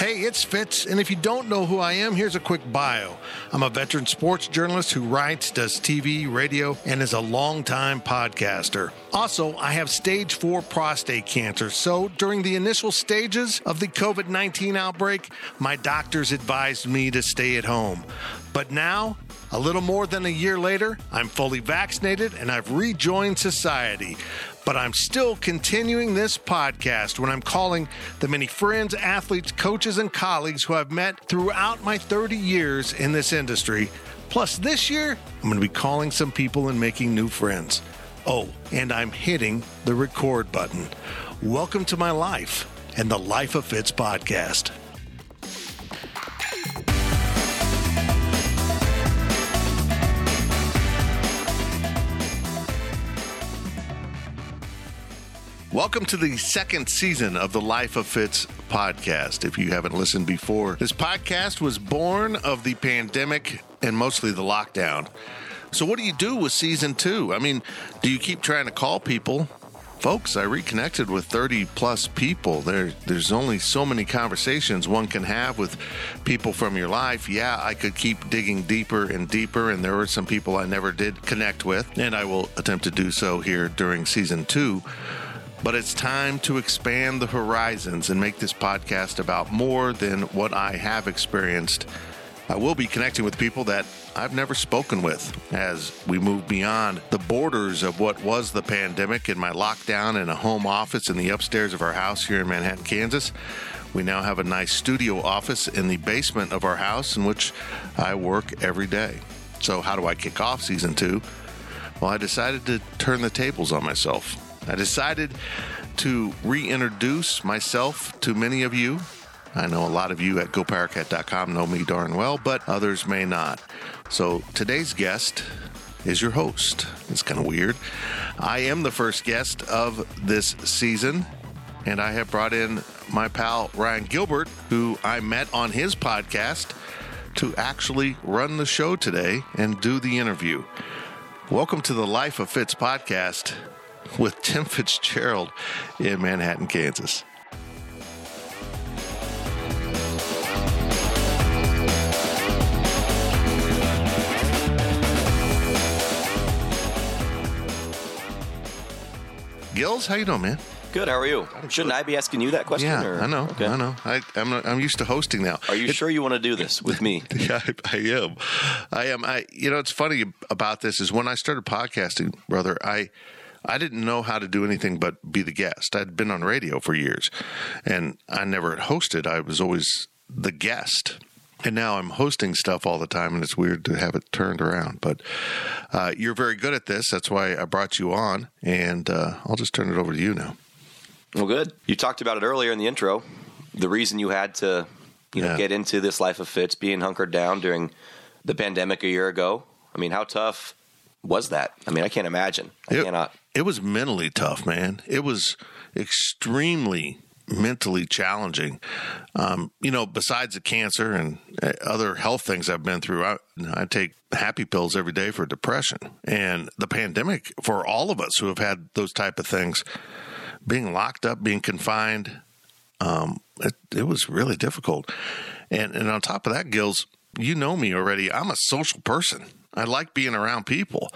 Hey, it's Fitz, and if you don't know who I am, here's a quick bio. I'm a veteran sports journalist who writes, does TV, radio, and is a longtime podcaster. Also, I have stage 4 prostate cancer, so during the initial stages of the COVID 19 outbreak, my doctors advised me to stay at home. But now, a little more than a year later, I'm fully vaccinated and I've rejoined society but I'm still continuing this podcast when I'm calling the many friends, athletes, coaches, and colleagues who I've met throughout my 30 years in this industry. Plus, this year, I'm going to be calling some people and making new friends. Oh, and I'm hitting the record button. Welcome to my life and the Life of Fitz podcast. Welcome to the second season of the Life of Fitz podcast. If you haven't listened before, this podcast was born of the pandemic and mostly the lockdown. So, what do you do with season two? I mean, do you keep trying to call people? Folks, I reconnected with 30 plus people. There, there's only so many conversations one can have with people from your life. Yeah, I could keep digging deeper and deeper, and there were some people I never did connect with, and I will attempt to do so here during season two. But it's time to expand the horizons and make this podcast about more than what I have experienced. I will be connecting with people that I've never spoken with as we move beyond the borders of what was the pandemic and my lockdown in a home office in the upstairs of our house here in Manhattan, Kansas. We now have a nice studio office in the basement of our house in which I work every day. So, how do I kick off season two? Well, I decided to turn the tables on myself. I decided to reintroduce myself to many of you. I know a lot of you at gopowercat.com know me darn well, but others may not. So today's guest is your host. It's kind of weird. I am the first guest of this season, and I have brought in my pal Ryan Gilbert, who I met on his podcast to actually run the show today and do the interview. Welcome to the Life of Fitz podcast with Tim Fitzgerald in Manhattan, Kansas. Gills, how you doing, man? Good. How are you? Shouldn't I be asking you that question? Yeah, or? I know. Okay. I know. I, I'm I'm used to hosting now. Are you It- sure you want to do this with me? Yeah, I, I am. I am. I. You know, it's funny about this is when I started podcasting, brother. I I didn't know how to do anything but be the guest. I'd been on radio for years, and I never had hosted. I was always the guest. And now I'm hosting stuff all the time, and it's weird to have it turned around. But uh, you're very good at this. That's why I brought you on, and uh, I'll just turn it over to you now. Well, good. You talked about it earlier in the intro. The reason you had to, you know, Yeah. get into this life of Fitz, being hunkered down during the pandemic a year ago. I mean, how tough was that? I mean, I can't imagine. I It- cannot. It was mentally tough, man. It was extremely mentally challenging. Um, you know, besides the cancer and uh, other health things I've been through, I, I take happy pills every day for depression. And the pandemic, for all of us who have had those type of things, being locked up, being confined, um, it, it was really difficult. And and on top of that, Gills, you know me already. I'm a social person. I like being around people.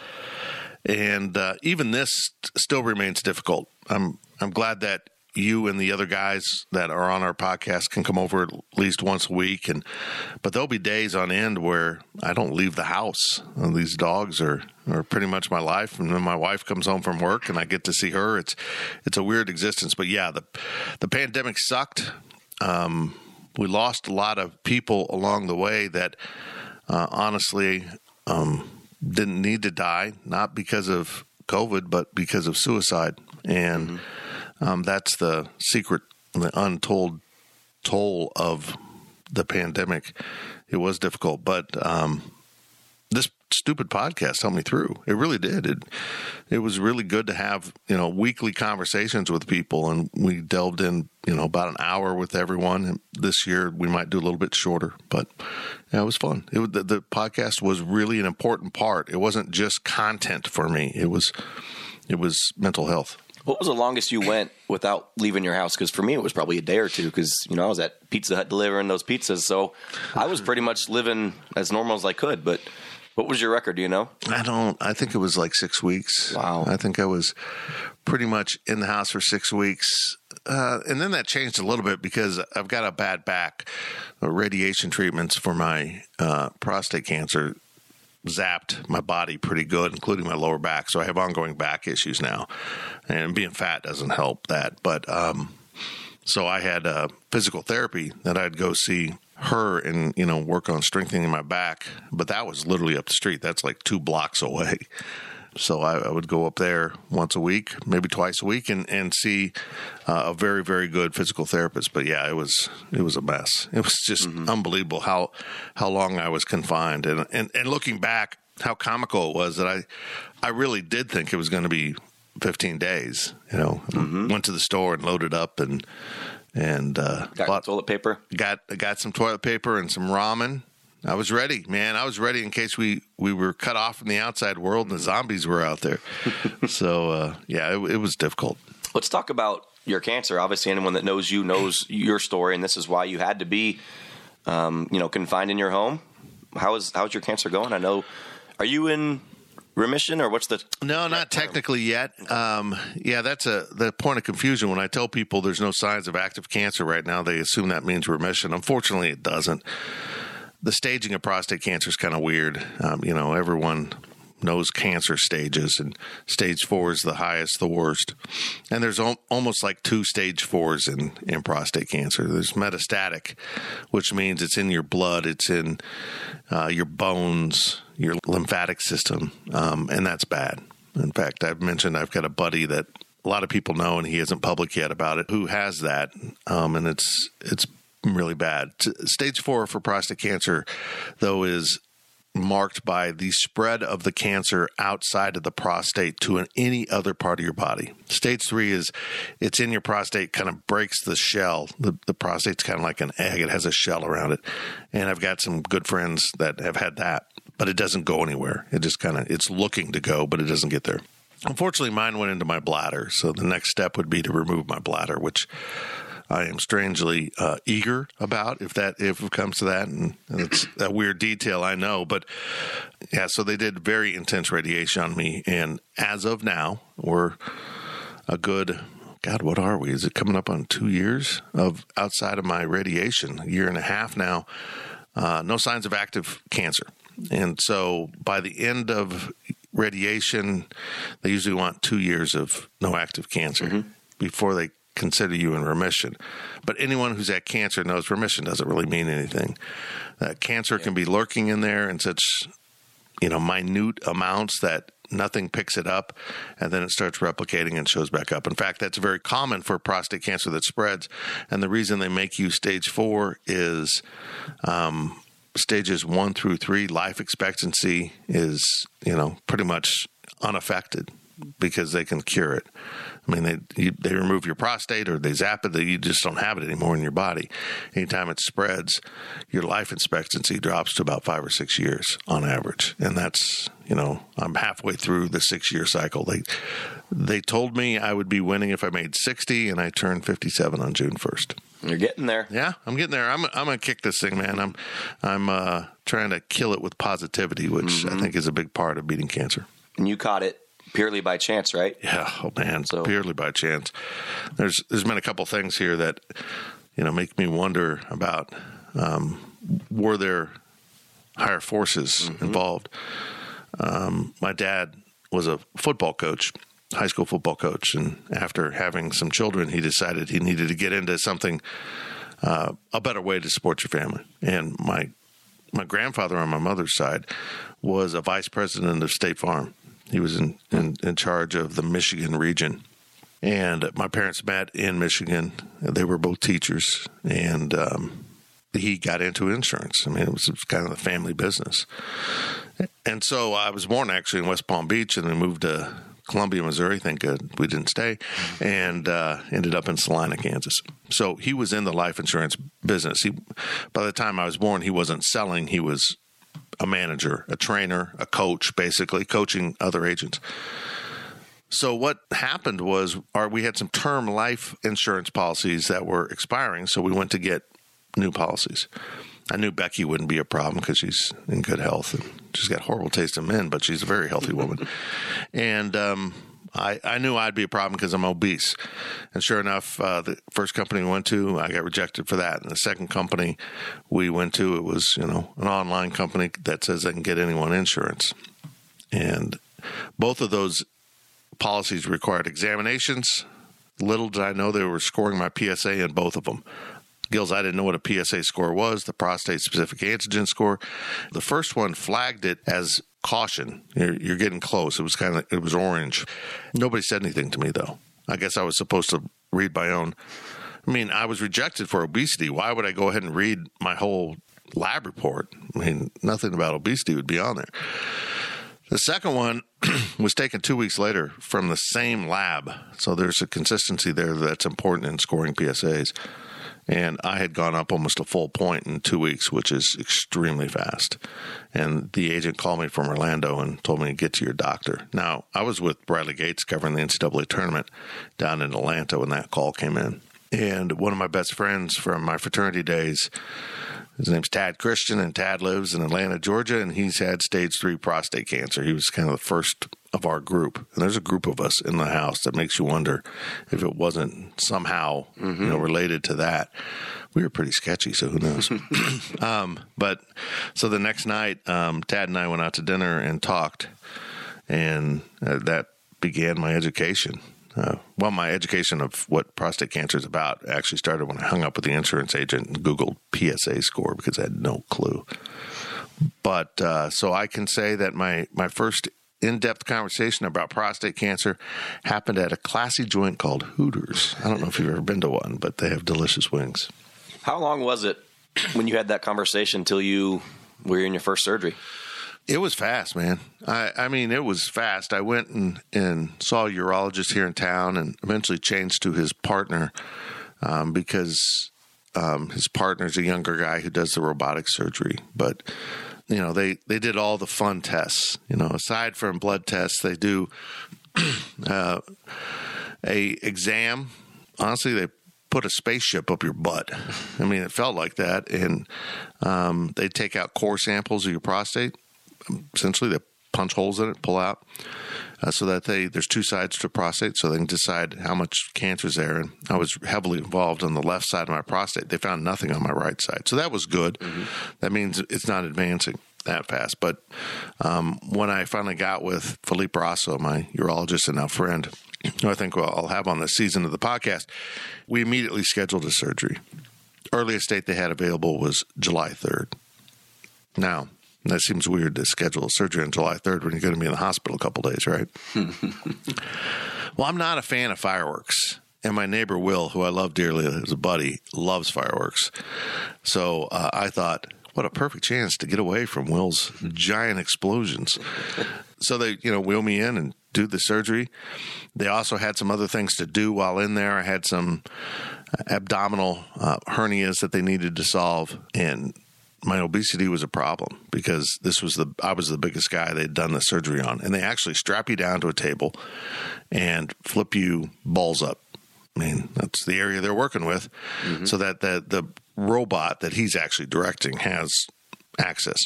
And uh, even this still remains difficult. I'm I'm glad that you and the other guys that are on our podcast can come over at least once a week and but there'll be days on end where I don't leave the house. And these dogs are are pretty much my life and then my wife comes home from work and I get to see her. It's it's a weird existence, but yeah, the the pandemic sucked. Um, we lost a lot of people along the way that uh, honestly um, didn't need to die, not because of COVID, but because of suicide. And mm-hmm um, that's the secret, the untold toll of the pandemic. It was difficult, but um, stupid podcast helped me through. It really did. It it was really good to have you know weekly conversations with people, and we delved in you know about an hour with everyone. This year we might do a little bit shorter, but yeah, it was fun. It the, the podcast was really an important part. It wasn't just content for me. It was it was mental health. What was the longest you went without leaving your house? Because for me, it was probably a day or two. Because you know I was at Pizza Hut delivering those pizzas, so I was pretty much living as normal as I could. But what was your record? Do you know? I don't. I think it was like six weeks. Wow. I think I was pretty much in the house for six weeks. Uh, and then that changed a little bit because I've got a bad back. Radiation treatments for my uh, prostate cancer zapped my body pretty good, including my lower back. So I have ongoing back issues now, and being fat doesn't help that. But um, so I had uh, physical therapy that I'd go see her and you know work on strengthening my back. But that was literally up the street. That's like two blocks away. So I, I, would go up there once a week, maybe twice a week, and and see uh, a very very good physical therapist. But yeah, it was it was a mess. It was just mm-hmm. unbelievable how how long I was confined, and and and looking back, how comical it was that I I really did think it was going to be 15 days. You know, mm-hmm. went to the store and loaded up and and uh, got bought, toilet paper. Got got some toilet paper and some ramen I was ready, man. I was ready in case we, we were cut off from the outside world and the zombies were out there. so, uh, yeah, it, it, was difficult. Let's talk about your cancer. Obviously, anyone that knows you knows your story, and this is why you had to be, um, you know, confined in your home. How is how's your cancer going? I know. Are you in remission or what's the no not technically yet um, yeah that's a the point of confusion when i tell people there's no signs of active cancer right now they assume that means remission unfortunately it doesn't the staging of prostate cancer is kind of weird. Um, you know, everyone knows cancer stages, and stage four is the highest, the worst. And there's al- almost like two stage fours in, in prostate cancer. There's metastatic, which means it's in your blood, it's in uh, your bones, your lymphatic system, um, and that's bad. In fact, I've mentioned I've got a buddy that a lot of people know, and he isn't public yet about it, who has that, um, and it's it's really bad. Stage four for prostate cancer, though, is marked by the spread of the cancer outside of the prostate to an, any other part of your body. Stage three is it's in your prostate, kind of breaks the shell. The, the prostate's kind of like an egg, it has a shell around it. And I've got some good friends that have had that, but it doesn't go anywhere. It just kind of, it's looking to go, but it doesn't get there. Unfortunately, mine went into my bladder. So the next step would be to remove my bladder, which I am strangely uh, eager about if that if it comes to that, and, it's a weird detail I know, but yeah. So they did very intense radiation on me, and as of now, we're a good God, what are we? Is it coming up on two years of outside of my radiation? A year and a half now. Uh, no signs of active cancer. And so by the end of radiation, they usually want two years of no active cancer mm-hmm. before they consider you in remission. But anyone who's had cancer knows remission doesn't really mean anything. Uh, cancer yeah. can be lurking in there in such, you know, minute amounts that nothing picks it up and then it starts replicating and shows back up. In fact, that's very common for prostate cancer that spreads. And the reason they make you stage four is um, stages one through three, life expectancy is, you know, pretty much unaffected because they can cure it. I mean, they you, they remove your prostate or they zap it, that you just don't have it anymore in your body. Anytime it spreads, your life expectancy drops to about five or six years on average, and that's you know I'm halfway through the six year cycle. They they told me I would be winning if I made sixty, and I turned fifty seven on June first. You're getting there. Yeah, I'm getting there. I'm I'm gonna kick this thing, man. I'm I'm uh, trying to kill it with positivity, which mm-hmm. I think is a big part of beating cancer. And you caught it purely by chance, right? Yeah, oh man, So- purely by chance. There's there's been a couple things here that you know make me wonder about um, were there higher forces involved. Um, my dad was a football coach, high school football coach, and after having some children, he decided he needed to get into something uh, a better way to support your family. And my my grandfather on my mother's side was a vice president of State Farm. He was in, in, in charge of the Michigan region. And my parents met in Michigan. They were both teachers. And um, he got into insurance. I mean, it was, it was kind of the family business. And so I was born actually in West Palm Beach and then moved to Columbia, Missouri. Thank God we didn't stay, and uh, ended up in Salina, Kansas. So he was in the life insurance business. He, by the time I was born, he wasn't selling. He was a manager, a trainer, a coach, basically coaching other agents. So what happened was, our, we had some term life insurance policies that were expiring. So we went to get new policies. I knew Becky wouldn't be a problem because she's in good health and she's got horrible taste in men, but she's a very healthy woman. and um, I, I knew I'd be a problem because I'm obese. And sure enough, uh, the first company we went to, I got rejected for that. And the second company we went to, it was you know an online company that says they can get anyone insurance. And both of those policies required examinations. Little did I know they were scoring my PSA in both of them. Gills, I didn't know what a PSA score was, the prostate specific antigen score. The first one flagged it as caution. You're, you're getting close. It was kind of, it was orange. Nobody said anything to me though. I guess I was supposed to read my own. I mean, I was rejected for obesity. Why would I go ahead and read my whole lab report? I mean, nothing about obesity would be on there. The second one was taken two weeks later from the same lab. So there's a consistency there that's important in scoring PSAs. And I had gone up almost a full point in two weeks, which is extremely fast. And the agent called me from Orlando and told me to get to your doctor. Now, I was with Bradley Gates covering the NCAA tournament down in Atlanta when that call came in. And one of my best friends from my fraternity days, his name's Tad Christian, and Tad lives in Atlanta, Georgia, and he's had stage three prostate cancer. He was kind of the first of our group. And there's a group of us in the house that makes you wonder if it wasn't somehow you know related to that. We were pretty sketchy, so who knows? um, but so the next night, um, Tad and I went out to dinner and talked, and uh, that began my education. Uh, well, my education of what prostate cancer is about actually started when I hung up with the insurance agent and Googled PSA score because I had no clue. But uh, so I can say that my, my first in depth conversation about prostate cancer happened at a classy joint called Hooters. I don't know if you've ever been to one, but they have delicious wings. How long was it when you had that conversation until you were in your first surgery? It was fast, man. I, I mean, it was fast. I went and, and saw a urologist here in town and eventually changed to his partner um, because um, his partner's a younger guy who does the robotic surgery. But, you know, they, they did all the fun tests. You know, aside from blood tests, they do uh, a exam. Honestly, they put a spaceship up your butt. I mean, it felt like that. And um, they take out core samples of your prostate essentially they punch holes in it, pull out, uh, so that they there's two sides to prostate, so they can decide how much cancer is there. And I was heavily involved on the left side of my prostate. They found nothing on my right side, so that was good. That means it's not advancing that fast. But um, when I finally got with Felipe Rosso, my urologist and now friend, who I think I'll have on the season of the podcast, we immediately scheduled a surgery. Earliest date they had available was July 3rd. Now, that seems weird to schedule a surgery on July 3rd when you're going to be in the hospital a couple days, right? well, I'm not a fan of fireworks. And my neighbor Will, who I love dearly as a buddy, loves fireworks. So uh, I thought, what a perfect chance to get away from Will's giant explosions. so they, you know, wheel me in and do the surgery. They also had some other things to do while in there. I had some abdominal uh, hernias that they needed to solve, and my obesity was a problem because this was the I was the biggest guy they'd done the surgery on, and they actually strap you down to a table and flip you balls up. I mean, that's the area they're working with, so that the the robot that he's actually directing has access.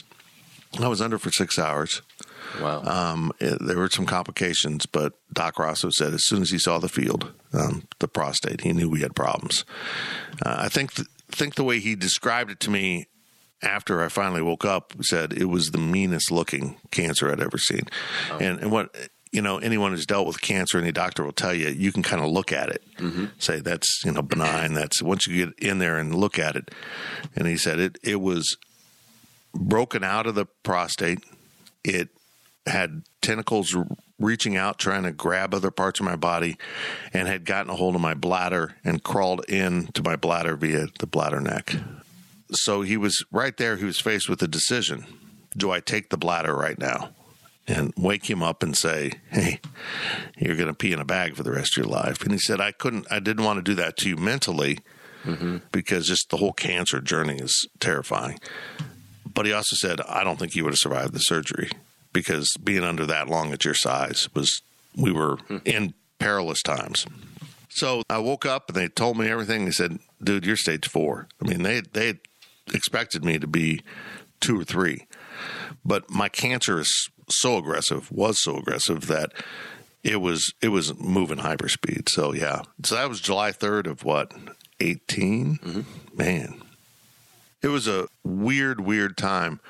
I was under for six hours. Wow. Um, it, there were some complications, but Doc Rosso said as soon as he saw the field, um, the prostate, he knew we had problems. Uh, I think th- think the way he described it to me after I finally woke up said it was the meanest looking cancer I'd ever seen, oh. and and what you know anyone who's dealt with cancer, any doctor will tell you you can kind of look at it, mm-hmm. say that's you know benign. That's once you get in there and look at it, and he said it it was broken out of the prostate. It had tentacles reaching out, trying to grab other parts of my body, and had gotten a hold of my bladder and crawled into my bladder via the bladder neck. So he was right there. He was faced with a decision: Do I take the bladder right now and wake him up and say, "Hey, you're going to pee in a bag for the rest of your life"? And he said, "I couldn't. I didn't want to do that to you mentally." Mm-hmm. Because just the whole cancer journey is terrifying. But he also said, I don't think you would have survived the surgery because being under that long at your size was, we were hmm. in perilous times. So I woke up and they told me everything. They said, dude, you're stage four. I mean, they, they expected me to be two or three, but my cancer is so aggressive, was so aggressive that it was, it was moving hyperspeed. So yeah. So that was July 3rd of what? 18? Man, it was a weird, weird time.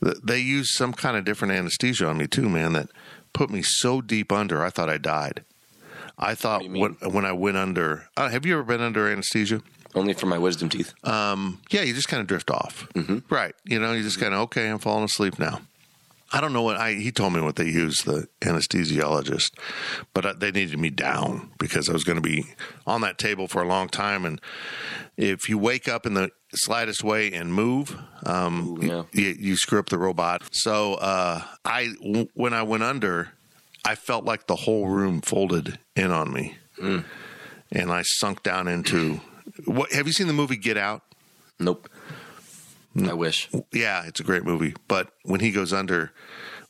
They used some kind of different anesthesia on me too, man. That put me so deep under, I thought I died. I thought when, when I went under. Uh, have you ever been under anesthesia? Only for my wisdom teeth. Um, yeah, you just kind of drift off, right? You know, you just kind of okay. I'm falling asleep now. I don't know what I. He told me what they used, the anesthesiologist, but uh, they needed me down because I was going to be on that table for a long time. And if you wake up in the slightest way and move, um, Ooh, yeah. you, you screw up the robot. So uh, I, w- when I went under, I felt like the whole room folded in on me, and I sunk down into. What have you seen the movie Get Out? Nope. I wish. Yeah, it's a great movie. But when he goes under,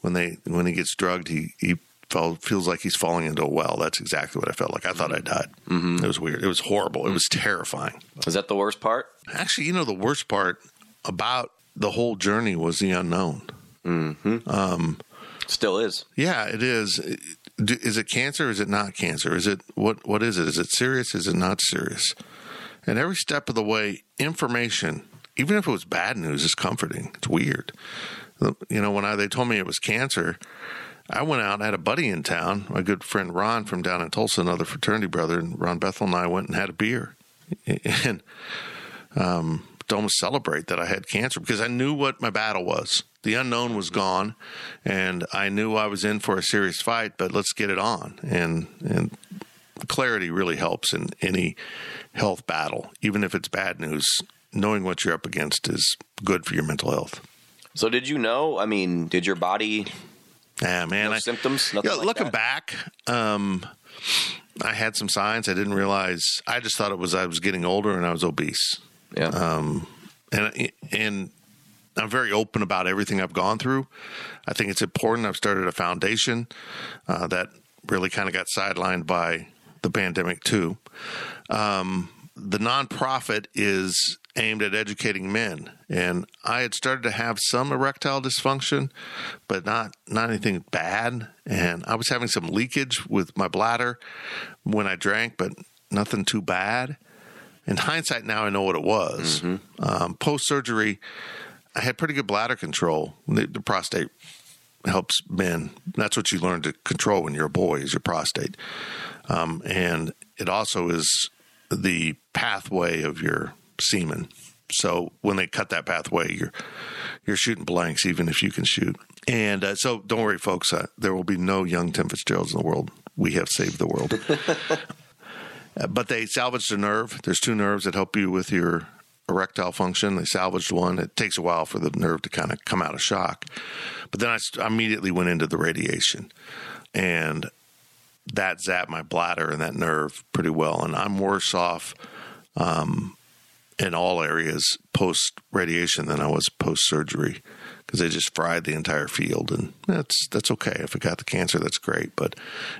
when they when he gets drugged, he he felt, feels like he's falling into a well. That's exactly what I felt like. I thought I died. Mm-hmm. It was weird. It was horrible. It was terrifying. Is that the worst part? Actually, you know, the worst part about the whole journey was the unknown. Still is. Yeah, it is. Is it cancer? Is it not cancer? Is it what? What is it? Is it serious? Is it not serious? And every step of the way, information, even if it was bad news, is comforting. It's weird. You know, when I, they told me it was cancer, I went out. I had a buddy in town, my good friend Ron from down in Tulsa, another fraternity brother, and Ron Bethel and I went and had a beer, and um, to almost celebrate that I had cancer because I knew what my battle was. The unknown was gone, and I knew I was in for a serious fight. But let's get it on, and and clarity really helps in any health battle, even if it's bad news. Knowing what you're up against is good for your mental health. So did you know? I mean, did your body Yeah, man. no I, symptoms? Nothing yeah, like looking that? back, um, I had some signs. I didn't realize. I just thought it was I was getting older and I was obese. Yeah. Um, and and I'm very open about everything I've gone through. I think it's important. I've started a foundation uh, that really kind of got sidelined by the pandemic too. Um, the nonprofit is aimed at educating men, and I had started to have some erectile dysfunction, but not not anything bad. And I was having some leakage with my bladder when I drank, but nothing too bad. In hindsight, now I know what it was. Um, Post surgery, I had pretty good bladder control. The, the prostate helps men. That's what you learn to control when you're a boy is your prostate, um, and it also is the pathway of your semen. So when they cut that pathway, you're you're shooting blanks, even if you can shoot. And uh, so don't worry, folks. Uh, there will be no young Tim Fitzgeralds in the world. We have saved the world. Uh, but they salvaged a nerve. There's two nerves that help you with your erectile function. They salvaged one. It takes a while for the nerve to kind of come out of shock. But then I st- immediately went into the radiation, and that zapped my bladder and that nerve pretty well. And I'm worse off um, in all areas post radiation than I was post surgery because they just fried the entire field, and that's that's okay. If it got the cancer, that's great. But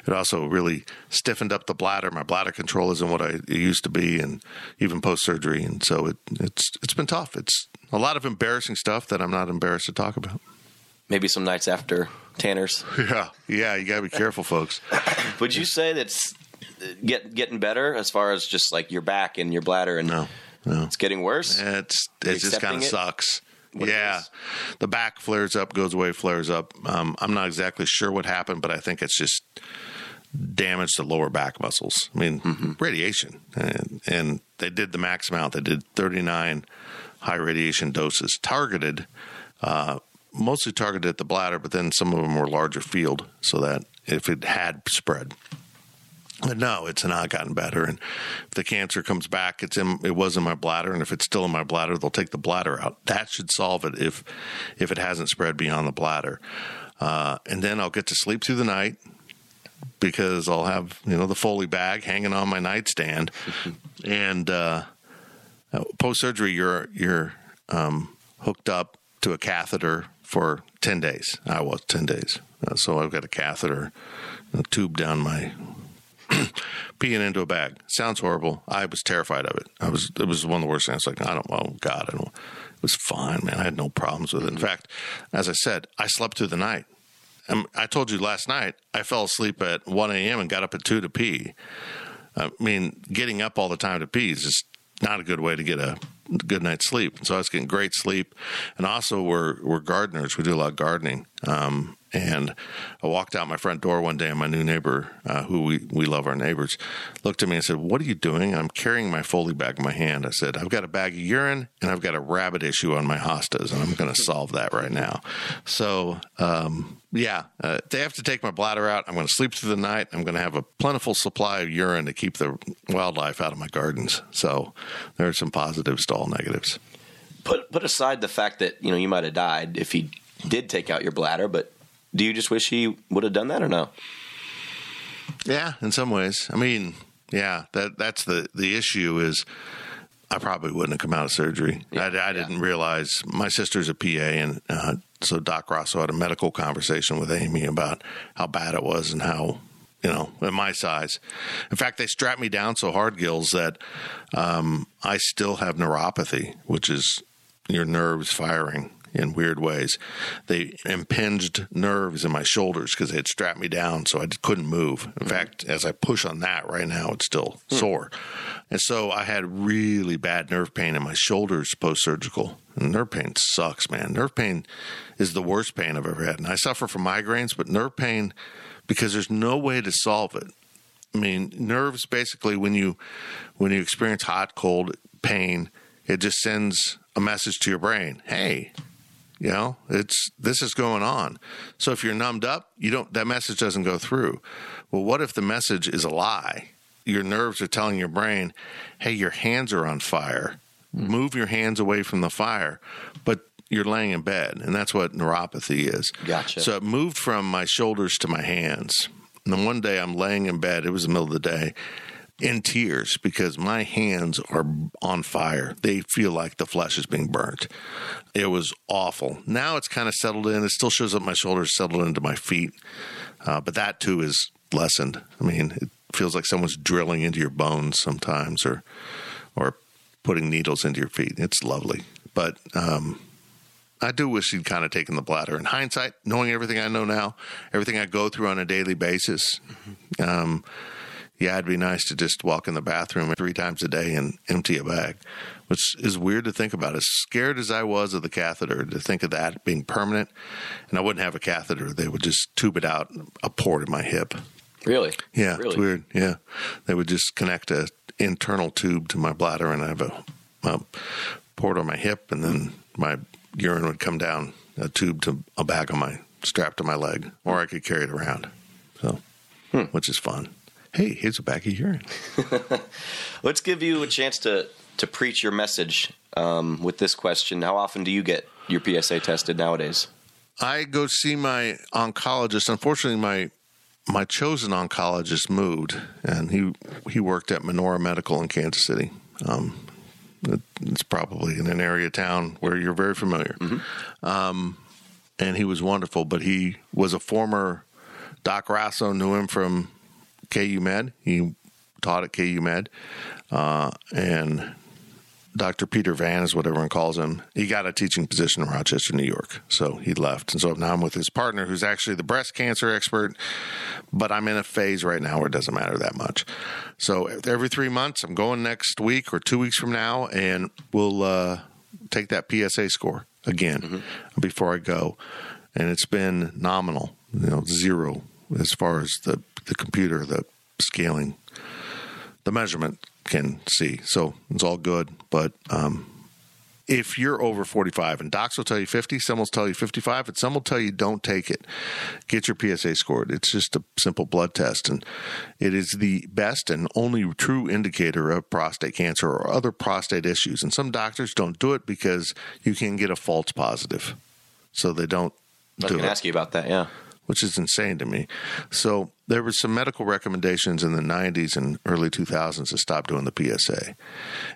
it also really stiffened up the bladder. My bladder control isn't what I it used to be, and even post surgery, and so it it's it's been tough. It's a lot of embarrassing stuff that I'm not embarrassed to talk about. Maybe some nights after Tanner's. Yeah, yeah, you gotta be careful, folks. Would you say that's get getting better as far as just like your back and your bladder and No, no. it's getting worse? It's it just kind of sucks. What yeah, the back flares up, goes away, flares up. Um, I'm not exactly sure what happened, but I think it's just damage to lower back muscles. I mean, Mm-hmm. radiation, and, and they did the max amount. They did 39 high radiation doses, targeted, uh, mostly targeted at the bladder, but then some of them were larger field, so that if it had spread. But no, it's not gotten better. And if the cancer comes back, it's in it was in my bladder, and if it's still in my bladder, they'll take the bladder out. That should solve it if if it hasn't spread beyond the bladder. Uh, and then I'll get to sleep through the night because I'll have you know the Foley bag hanging on my nightstand, and uh, post surgery, you're you're um, hooked up to a catheter for ten days. I was ten days, uh, so I've got a catheter, a tube down my peeing into a bag. Sounds horrible. I was terrified of it. I was. It was one of the worst things. I was Like I don't. Oh God, I don't. It was fine, man. I had no problems with it. In fact, as I said, I slept through the night. Um, I told you last night I fell asleep at 1 a.m. and got up at 2 to pee. I mean, getting up all the time to pee is just not a good way to get a good night's sleep. So I was getting great sleep. And also, we're, we're gardeners. We do a lot of gardening. Um, and I walked out my front door one day, and my new neighbor, uh, who we, we love our neighbors, looked at me and said, What are you doing? I'm carrying my Foley bag in my hand. I said, I've got a bag of urine and I've got a rabbit issue on my hostas, and I'm going to solve that right now. So, um, yeah, uh, they have to take my bladder out. I'm going to sleep through the night. I'm going to have a plentiful supply of urine to keep the wildlife out of my gardens. So there are some positives to all negatives. Put put aside the fact that you know you might have died if he did take out your bladder, but do you just wish he would have done that or no? Yeah, in some ways. I mean, yeah, that that's the the issue is I probably wouldn't have come out of surgery. I, I didn't realize my sister's a PA, and uh, so Doc Rosso had a medical conversation with Amy about how bad it was and how you know at my size. In fact, they strapped me down so hard, Gills, that um, I still have neuropathy, which is your nerves firing in weird ways. They impinged nerves in my shoulders because they had strapped me down, so I couldn't move. In mm-hmm. fact, as I push on that right now, it's still sore. And so I had really bad nerve pain in my shoulders post surgical. And nerve pain sucks, man. Nerve pain is the worst pain I've ever had. And I suffer from migraines, but nerve pain, because there's no way to solve it. I mean, nerves basically when you when you experience hot, cold, pain, it just sends a message to your brain. Hey, you know, it's this is going on. So if you're numbed up, you don't that message doesn't go through. Well, what if the message is a lie? Your nerves are telling your brain, "Hey, your hands are on fire. Move your hands away from the fire." But you're laying in bed, and that's what neuropathy is. Gotcha. So it moved from my shoulders to my hands. And then one day I'm laying in bed, it was the middle of the day, in tears because my hands are on fire. They feel like the flesh is being burnt. It was awful. Now it's kind of settled in. It still shows up my shoulders, settled into my feet. Uh, but that too is lessened. I mean, it feels like someone's drilling into your bones sometimes or or putting needles into your feet. It's lovely. But um, I do wish he'd kind of taken the bladder. In hindsight, knowing everything I know now, everything I go through on a daily basis, um, yeah, it'd be nice to just walk in the bathroom three times a day and empty a bag, which is weird to think about. As scared as I was of the catheter, to think of that being permanent, and I wouldn't have a catheter, they would just tube it out a port in my hip. Really? Yeah, Really? it's weird. Yeah, they would just connect a internal tube to my bladder, and I have a, a port on my hip, and then my urine would come down a tube to a bag on my strap to my leg, or I could carry it around. So, Hmm. which is fun. Hey, here's a bag of urine. Let's give you a chance to to preach your message um, with this question. How often do you get your PSA tested nowadays? I go see my oncologist. Unfortunately, my my chosen oncologist moved, and he he worked at Menorah Medical in Kansas City. Um, it- it's probably in an area town where you're very familiar. Um, and he was wonderful, but he was a former Doc Rosso knew him from KU Med. He taught at KU Med, uh, and Dr. Peter Van is what everyone calls him. He got a teaching position in Rochester, New York. So he left. And so now I'm with his partner, who's actually the breast cancer expert. But I'm in a phase right now where it doesn't matter that much. So every three months, I'm going next week or two weeks from now, and we'll uh, take that PSA score again mm-hmm. before I go. And it's been nominal, you know, zero as far as the, the computer, the scaling, the measurement can see. So it's all good. But um, if you're over 45, and docs will tell you 50, some will tell you 55, and some will tell you don't take it. Get your PSA scored. It's just a simple blood test, and it is the best and only true indicator of prostate cancer or other prostate issues. And some doctors don't do it because you can get a false positive, so they don't. I to ask you about that. Yeah which is insane to me. So there were some medical recommendations in the 90s and early 2000s to stop doing the PSA.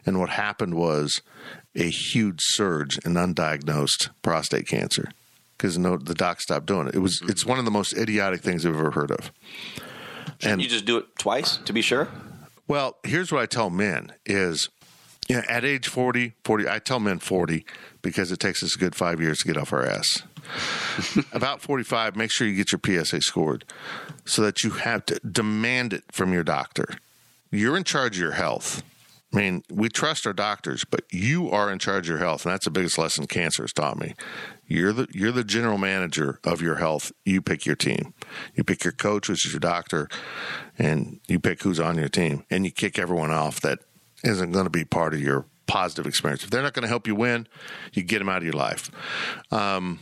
And what happened was a huge surge in undiagnosed prostate cancer because no, the doc stopped doing it. It was it's one of the most idiotic things I've ever heard of. Shouldn't and you just do it twice to be sure? Well, here's what I tell men is yeah, at age 40, 40, I tell men 40 because it takes us a good five years to get off our ass. About 45, make sure you get your PSA scored so that you have to demand it from your doctor. You're in charge of your health. I mean, we trust our doctors, but you are in charge of your health, and that's the biggest lesson cancer has taught me. You're the you're the general manager of your health. You pick your team. You pick your coach, which is your doctor, and you pick who's on your team, and you kick everyone off that isn't going to be part of your positive experience. If they're not going to help you win, you get them out of your life. Um,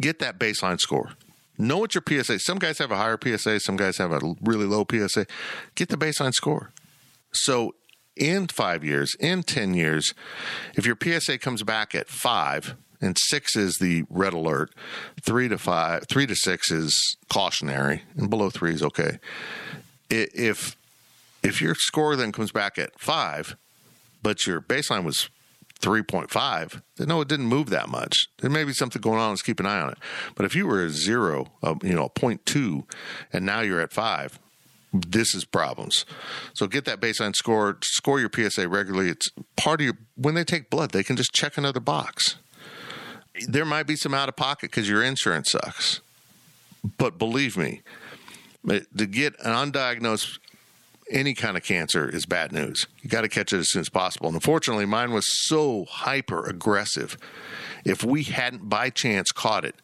get that baseline score. Know what your PSA. Some guys have a higher PSA. Some guys have a really low PSA. Get the baseline score. So in five years, in ten years, if your PSA comes back at five, and six is the red alert, three to five, three to six is cautionary, and below three is okay. If if your score then comes back at five, but your baseline was 3.5, then no, it didn't move that much. There may be something going on. Let's keep an eye on it. But if you were a zero, uh, you know, a 0.2, and now you're at five, this is problems. So get that baseline score, score your PSA regularly. It's part of your, when they take blood, they can just check another box. There might be some out of pocket because your insurance sucks. But believe me, to get an undiagnosed any kind of cancer is bad news. You got to catch it as soon as possible. And unfortunately, mine was so hyper aggressive. If we hadn't by chance caught it,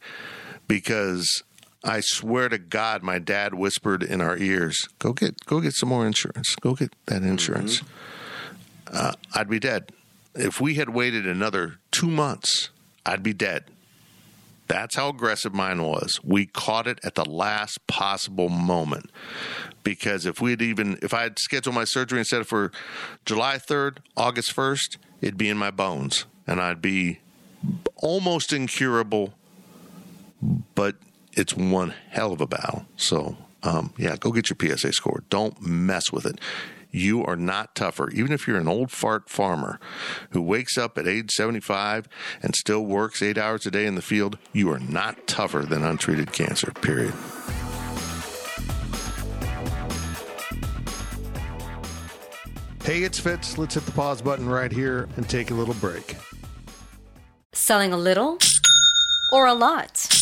because I swear to God, my dad whispered in our ears, "Go get, go get some more insurance. Go get that insurance." Mm-hmm. Uh, I'd be dead. If we had waited another two months, I'd be dead. That's how aggressive mine was. We caught it at the last possible moment. Because if we had even, if I had scheduled my surgery instead of for July 3rd, August 1st, it'd be in my bones and I'd be almost incurable, but it's one hell of a battle. So, um, yeah, go get your PSA score. Don't mess with it. You are not tougher. Even if you're an old fart farmer who wakes up at age 75 and still works eight hours a day in the field, you are not tougher than untreated cancer, period. Hey, it's Fitz. Let's hit the pause button right here and take a little break. Selling a little or a lot?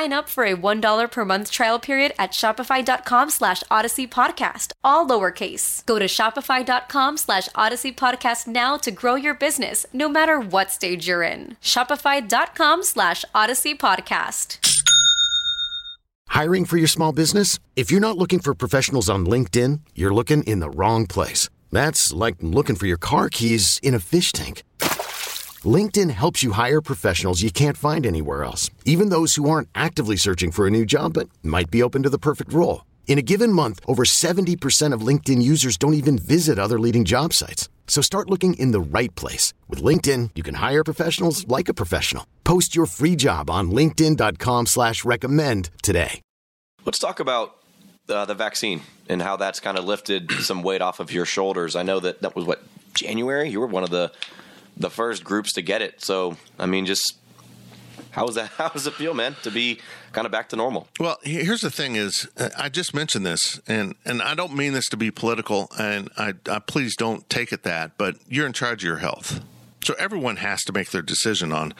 Sign up for a $1 per month trial period at Shopify.com slash Odyssey Podcast, all lowercase. Go to Shopify.com slash Odyssey Podcast now to grow your business, no matter what stage you're in. Shopify.com slash Odyssey Podcast. Hiring for your small business? If you're not looking for professionals on LinkedIn, you're looking in the wrong place. That's like looking for your car keys in a fish tank. LinkedIn helps you hire professionals you can't find anywhere else, even those who aren't actively searching for a new job but might be open to the perfect role. In a given month, over 70% of LinkedIn users don't even visit other leading job sites. So start looking in the right place. With LinkedIn, you can hire professionals like a professional. Post your free job on linkedin.com slash recommend today. Let's talk about uh, the vaccine and how that's kind of lifted some weight off of your shoulders. I know that that was what January. You were one of the the first groups to get it. So I mean, just how was that? How does it feel, man, to be kind of back to normal? Well, here's the thing: is uh, I just mentioned this, and and I don't mean this to be political, and I, I please don't take it that, but you're in charge of your health, so everyone has to make their decision on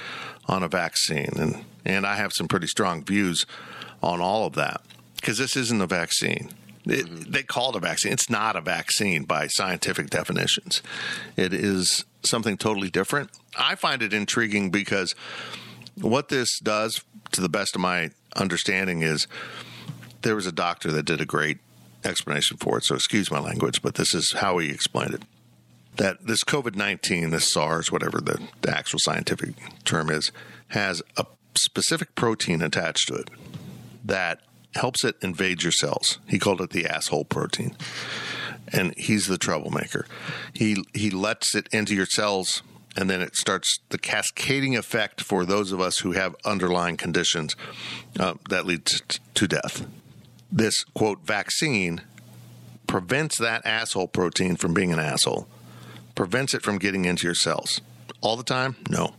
on a vaccine, and and I have some pretty strong views on all of that because this isn't a vaccine. It, mm-hmm. They call it a vaccine. It's not a vaccine by scientific definitions. It is something totally different. I find it intriguing because what this does, to the best of my understanding, is there was a doctor that did a great explanation for it. So excuse my language, but this is how he explained it. That this COVID 19, this SARS, whatever the, the actual scientific term is, has a specific protein attached to it that helps it invade your cells. He called it the asshole protein. And he's the troublemaker. He he lets it into your cells and then it starts the cascading effect for those of us who have underlying conditions uh, that leads to, to death. This quote vaccine prevents that asshole protein from being an asshole, prevents it from getting into your cells. All the time? No.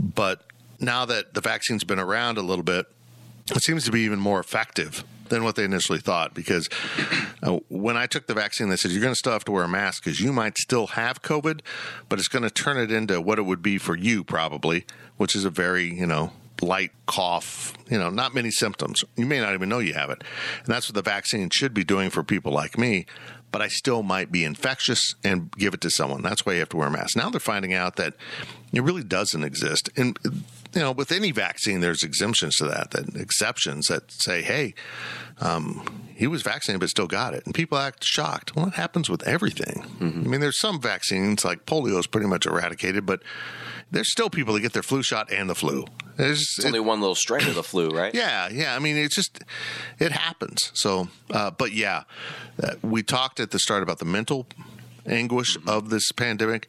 But now that the vaccine's been around a little bit, it seems to be even more effective than what they initially thought because uh, when I took the vaccine, they said you're going to still have to wear a mask because you might still have COVID, but it's going to turn it into what it would be for you probably, which is a very, you know, light cough, you know, not many symptoms. You may not even know you have it. And that's what the vaccine should be doing for people like me. But I still might be infectious and give it to someone. That's why you have to wear a mask. Now they're finding out that it really doesn't exist. And you know, with any vaccine, there's exemptions to that, that exceptions that say, hey, um, he was vaccinated but still got it. And people act shocked. Well, it happens with everything. Mm-hmm. I mean, there's some vaccines like polio is pretty much eradicated, but there's still people that get their flu shot and the flu. There's, it's only it, one little strain of the flu, right? Yeah, yeah. I mean, it's just it happens. So, uh, but yeah, uh, we talked at the start about the mental anguish mm-hmm. of this pandemic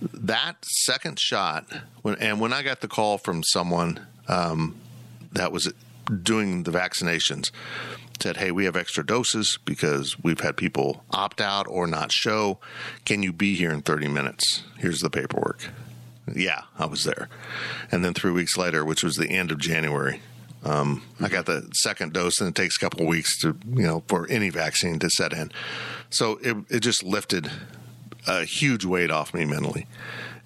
that second shot, when, and when I got the call from someone um, that was doing the vaccinations, said, "Hey, we have extra doses because we've had people opt out or not show. Can you be here in 30 minutes? Here's the paperwork." Yeah, I was there. And then three weeks later, which was the end of January, um, I got the second dose, and it takes a couple weeks to, you know, for any vaccine to set in. So it, it just lifted a huge weight off me mentally.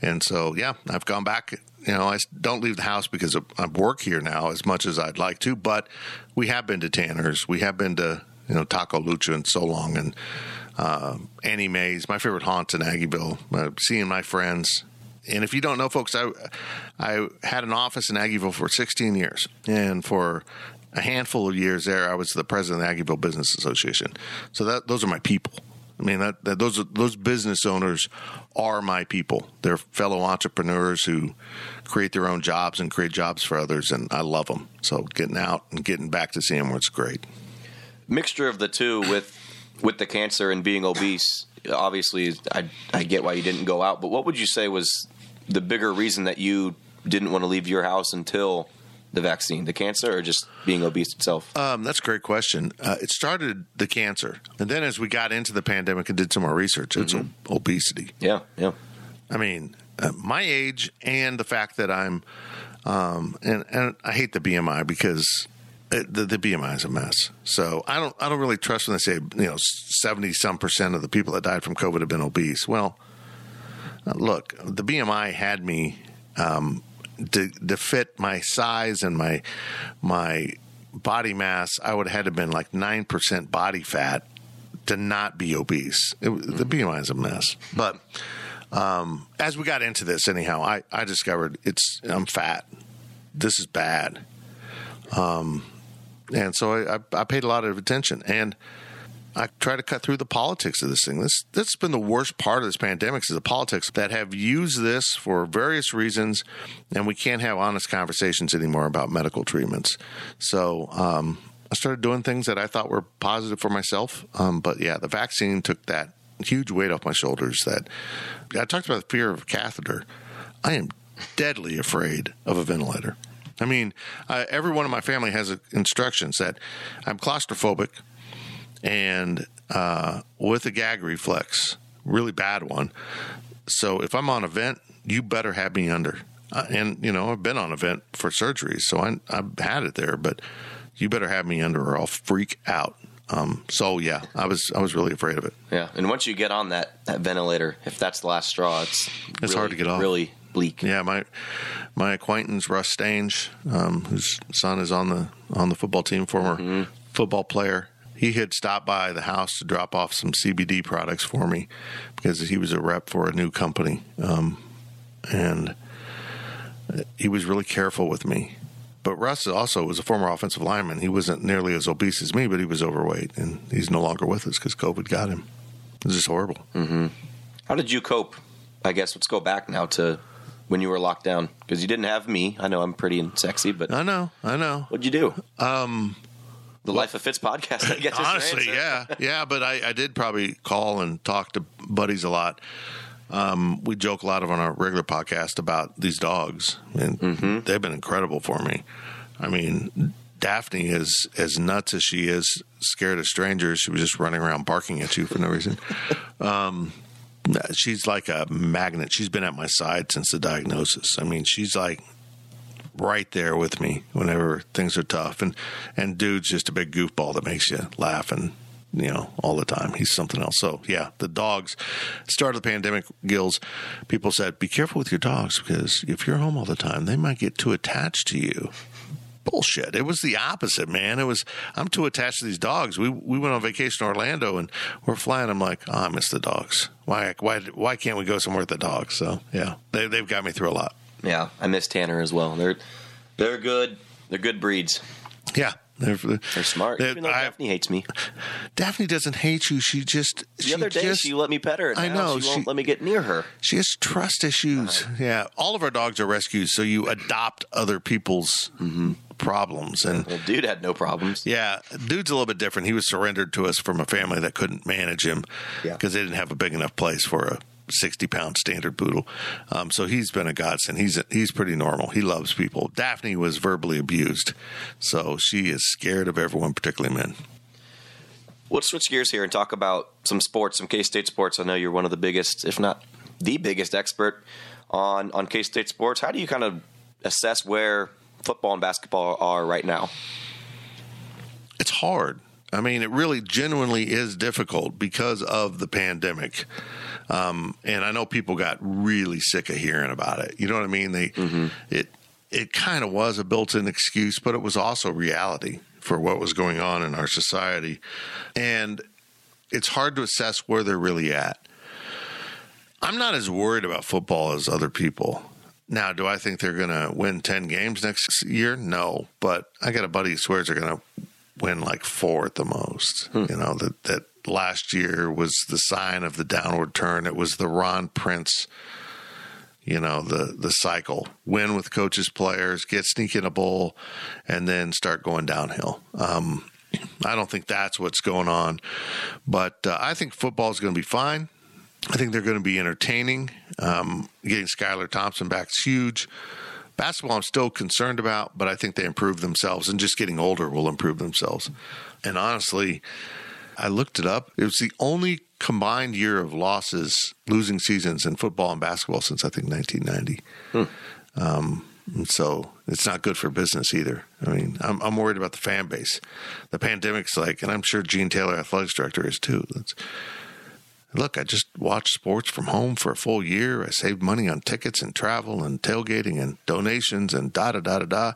And so, yeah, I've gone back. You know, I don't leave the house because I work here now as much as I'd like to, but we have been to Tanner's. We have been to, you know, Taco Lucha and so long and uh, Annie Mae's, my favorite haunts in Aggieville, uh, seeing my friends. And if you don't know, folks, I, I had an office in Aggieville for 16 years. And for a handful of years there, I was the president of the Aggieville Business Association. So that those are my people. I mean, that, that those those business owners are my people. They're fellow entrepreneurs who create their own jobs and create jobs for others, and I love them. So getting out and getting back to seeing was great. Mixture of the two with with the cancer and being obese. Obviously, I I get why you didn't go out, but what would you say was the bigger reason that you didn't want to leave your house until the vaccine, the cancer, or just being obese itself? Um, that's a great question. Uh, it started the cancer, and then as we got into the pandemic and did some more research, it's mm-hmm. obesity. Yeah, yeah. I mean, uh, my age and the fact that I'm, um, and and I hate the BMI because the, the BMI is a mess. So I don't I don't really trust when they say you know seventy some percent of the people that died from COVID have been obese. Well. look, the BMI had me um, to, to fit my size and my my body mass. I would have had to been like nine percent body fat to not be obese. It, the BMI is a mess, but. Um, as we got into this, anyhow, I, I discovered it's I'm fat. This is bad. Um, and so I, I, I paid a lot of attention and I try to cut through the politics of this thing. This that's been the worst part of this pandemic is the politics that have used this for various reasons, and we can't have honest conversations anymore about medical treatments. So um, I started doing things that I thought were positive for myself. Um, but yeah, the vaccine took that huge weight off my shoulders. That I talked about the fear of catheter. I am deadly afraid of a ventilator. I mean, uh, everyone in my family has instructions that I'm claustrophobic and uh, with a gag reflex, really bad one. So if I'm on a vent, you better have me under. Uh, and you know, I've been on a vent for surgery, so I, I've had it there. But you better have me under, or I'll freak out. Um, so yeah, I was I was really afraid of it. Yeah, and once you get on that, that ventilator, if that's the last straw, it's It's really, hard to get off. Really bleak. Yeah, my my acquaintance Russ Stange, um, whose son is on the on the football team, former football player. He had stopped by the house to drop off some CBD products for me because he was a rep for a new company, um, and he was really careful with me. But Russ also was a former offensive lineman. He wasn't nearly as obese as me, but he was overweight, and he's no longer with us because COVID got him. It was just horrible. How did you cope? I guess let's go back now to when you were locked down because you didn't have me. I know I'm pretty and sexy, but I know, I know. what'd you do? Um, the Life of Fitz podcast. I guess Honestly, yeah, yeah. But I, I did probably call and talk to buddies a lot. Um, we joke a lot of on our regular podcast about these dogs, and Mm-hmm. they've been incredible for me. I mean, Daphne is as nuts as she is scared of strangers. She was just running around barking at you for no reason. um, she's like a magnet. She's been at my side since the diagnosis. I mean, she's like right there with me whenever things are tough. And and dude's just a big goofball that makes you laugh and you know all the time. He's something else. So yeah, the dogs. Start of the pandemic, Gills. People said, be careful with your dogs because if you're home all the time, they might get too attached to you. Bullshit. It was the opposite, man. It was I'm too attached to these dogs. We we went on vacation to Orlando and we're flying. I'm like, oh, I miss the dogs. Why why why can't we go somewhere with the dogs? So yeah, they they've got me through a lot. Yeah, I miss Tanner as well. They're they're good. They're good breeds. Yeah. They're, They're smart. They- Even though I- Daphne hates me. Daphne doesn't hate you. She just The she other day, just, she let me pet her. I know, She won't let me get near her. she has trust issues. Yeah, all of our dogs are rescues, so you adopt other people's mm-hmm. problems, and Well, dude had no problems. yeah, dude's a little bit different. He was surrendered to us from a family that couldn't manage him Yeah. because they didn't have a big enough place for a sixty-pound standard poodle. Um, so he's been a godsend. He's he's pretty normal. He loves people. Daphne was verbally abused, so she is scared of everyone, particularly men. Let's switch gears here and talk about some sports, some K State sports. I know you're one of the biggest, if not the biggest expert on on K State sports. How do you kind of assess where football and basketball are right now? it's hard. I mean, it really genuinely is difficult because of the pandemic. Um, and I know people got really sick of hearing about it. You know what I mean? They it it kind of was a built-in excuse, but it was also reality for what was going on in our society. And it's hard to assess where they're really at. I'm not as worried about football as other people. Now, do I think they're going to win 10 games next year? No, but I got a buddy who swears they're going to win like four at the most. You know, that, that last year was the sign of the downward turn. It was the Ron Prince, you know, the, the cycle. Win with coaches, players, get sneak in a bowl, and then start going downhill. Um, I don't think that's what's going on, but uh, I think football is going to be fine. I think they're going to be entertaining. Um, getting Skylar Thompson back is huge. Basketball, I'm still concerned about, but I think they improve themselves, and just getting older will improve themselves. And honestly, I looked it up. It was the only combined year of losses, losing seasons in football and basketball since I think 1990. Um, and so it's not good for business either. I mean, I'm, I'm worried about the fan base. The pandemic's like, and I'm sure Gene Taylor, athletics director, is too. It's, look, I just watched sports from home for a full year. I saved money on tickets and travel and tailgating and donations and da da da da da.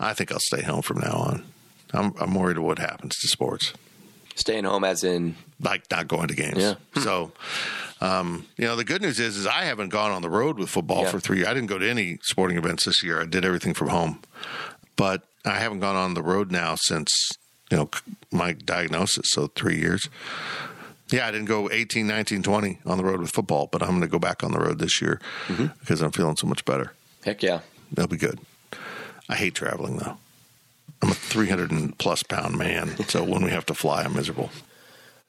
I think I'll stay home from now on. I'm, I'm worried of what happens to sports, Staying home, as in, like not going to games. Yeah. So, um, you know, the good news is, is I haven't gone on the road with football Yeah. for three. years. I didn't go to any sporting events this year. I did everything from home, but I haven't gone on the road now since you know my diagnosis. So three years. Yeah, I didn't go 18, 19, 20 on the road with football, but I'm going to go back on the road this year Mm-hmm. because I'm feeling so much better. heck yeah. That'll be good. I hate traveling though. I'm a 300 and plus pound man, so when we have to fly, I'm miserable.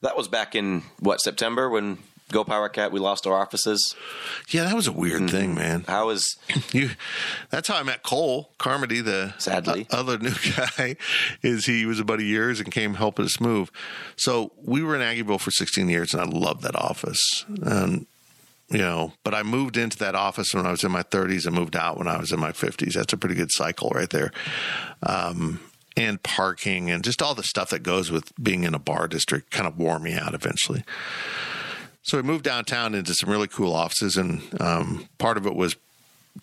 That was back in what September when Go Power Cat we lost our offices. Yeah, that was a weird Mm-hmm. thing, man. How was You, that's how I met Cole Carmody, the Sadly. o- other new guy. Is he was a buddy of yours and came helping us move. So we were in Aggieville for 16 years, and I loved that office. And you know, but I moved into that office when I was in my 30s and moved out when I was in my 50s. That's a pretty good cycle right there. Um, and parking and just all the stuff that goes with being in a bar district kind of wore me out eventually. So we moved downtown into some really cool offices, and um, part of it was